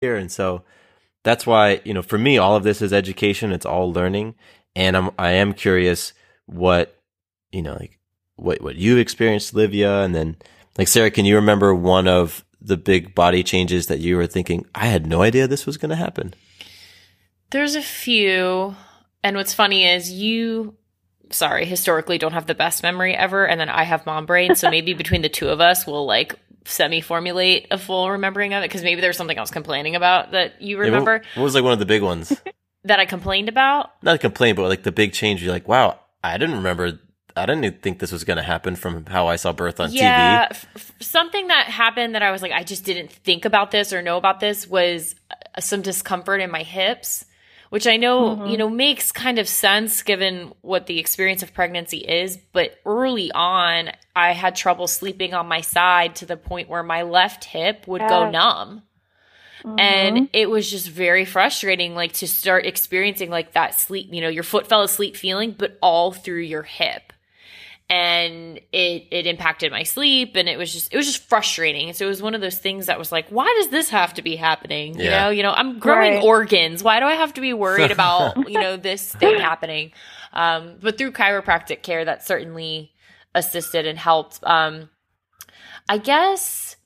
here. And so that's why, you know, for me, all of this is education. It's all learning. And I'm, I am curious what, you know, like what, what you experienced, Livia. And then like, Sarah, can you remember one of the big body changes that you were thinking, I had no idea this was going to happen? There's a few. And what's funny is you, sorry, historically don't have the best memory ever. And then I have mom brain. So maybe between the two of us, we'll like semi formulate a full remembering of it. Cause maybe there's something I was complaining about that you remember. Yeah, what, what was like one of the big ones? that I complained about? Not a complaint, but like the big change. You're like, wow, I didn't remember I didn't think this was going to happen from how I saw birth on yeah, TV. F- something that happened that I was like, I just didn't think about this or know about this was uh, some discomfort in my hips which I know, mm-hmm. you know, makes kind of sense given what the experience of pregnancy is. But early on, I had trouble sleeping on my side to the point where my left hip would yeah. go numb. Mm-hmm. And it was just very frustrating, like to start experiencing like that sleep, you know, your foot fell asleep feeling, but all through your hip and it it impacted my sleep and it was just it was just frustrating. So it was one of those things that was like why does this have to be happening? You know you know i'm growing right. organs. Why do i have to be worried about you know this thing happening? Um, but through chiropractic care that certainly assisted and helped. Um, i guess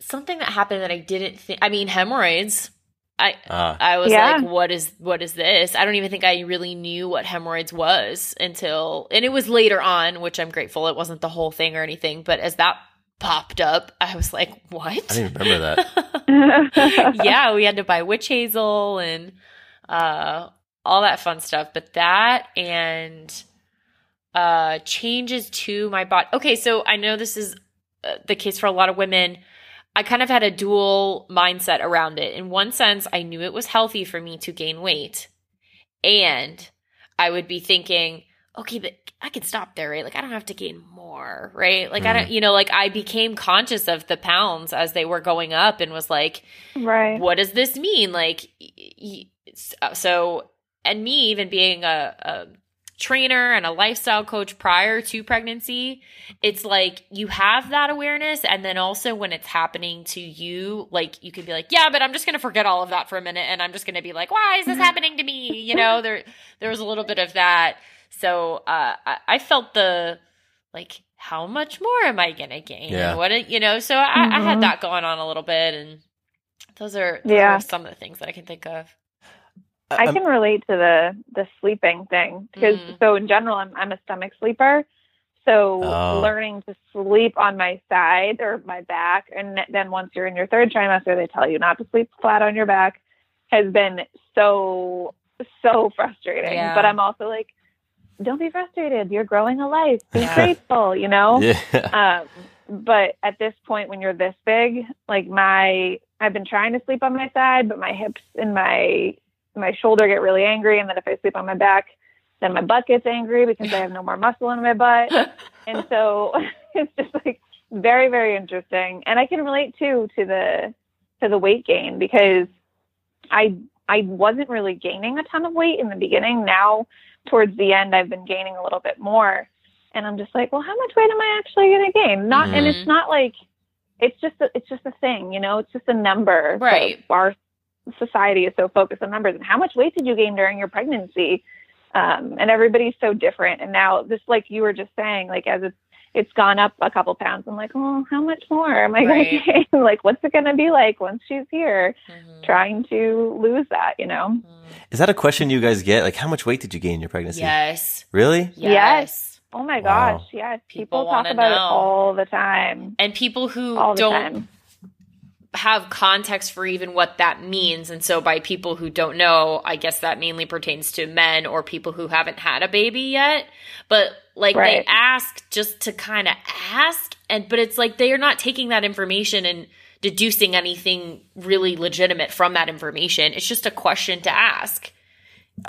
something that happened that i didn't think i mean hemorrhoids I uh, I was yeah. like, what is what is this? I don't even think I really knew what hemorrhoids was until and it was later on, which I'm grateful it wasn't the whole thing or anything. But as that popped up, I was like, what? I didn't remember that. yeah, we had to buy witch hazel and uh, all that fun stuff. But that and uh, changes to my body. Okay, so I know this is uh, the case for a lot of women I kind of had a dual mindset around it. In one sense, I knew it was healthy for me to gain weight. And I would be thinking, okay, but I can stop there, right? Like I don't have to gain more, right? Like mm. I don't, mm-hmm. you know, like I became conscious of the pounds as they were going up and was like, right. What does this mean? Like, so, and me even being a, a trainer and a lifestyle coach prior to pregnancy, it's like you have that awareness. And then also when it's happening to you, like you can be like, yeah, but I'm just going to forget all of that for a minute. And I'm just going to be like, why is this happening to me? You know, there, there was a little bit of that. So, uh, I, I felt the, like, how much more am I going to gain? Yeah. What, you know, so I, mm-hmm. I, had mm-hmm. that going on a little bit. And those are, those yeah. are some of the things that I can think of. I can relate to the the sleeping thing because mm. so in general I'm I'm a stomach sleeper. So oh. learning to sleep on my side or my back and then once you're in your third trimester they tell you not to sleep flat on your back has been so so frustrating. Yeah. But I'm also like don't be frustrated. You're growing a life. Be yeah. grateful, you know? Yeah. Um, but at this point when you're this big, like my I've been trying to sleep on my side, but my hips and my my shoulder get really angry, and then if I sleep on my back, then my butt gets angry because I have no more muscle in my butt. and so it's just like very, very interesting. And I can relate too to the to the weight gain because I I wasn't really gaining a ton of weight in the beginning. Now towards the end I've been gaining a little bit more. And I'm just like, well, how much weight am I actually going to gain? Not, mm-hmm. and it's mm-hmm. not like it's just a, it's just a thing, you know. It's just a number. Right. Our society is so focused on numbers and how much weight did you gain during your pregnancy um, and everybody's so different and now this like you were just saying like as it's it's gone up a couple pounds i'm like oh how much more am i right. going to gain like what's it going to be like once she's here mm-hmm. trying to lose that you know mm. is that a question you guys get like how much weight did you gain in your pregnancy yes really yes, yes. Oh my gosh, wow. yes. People, people talk about know. it all the time. And people who don't time have context for even what that means. And so, by people who don't know, I guess that mainly pertains to men or people who haven't had a baby yet. But like right. they ask just to kind of ask, and but it's like they are not taking that information and deducing anything really legitimate from that information. It's just a question to ask.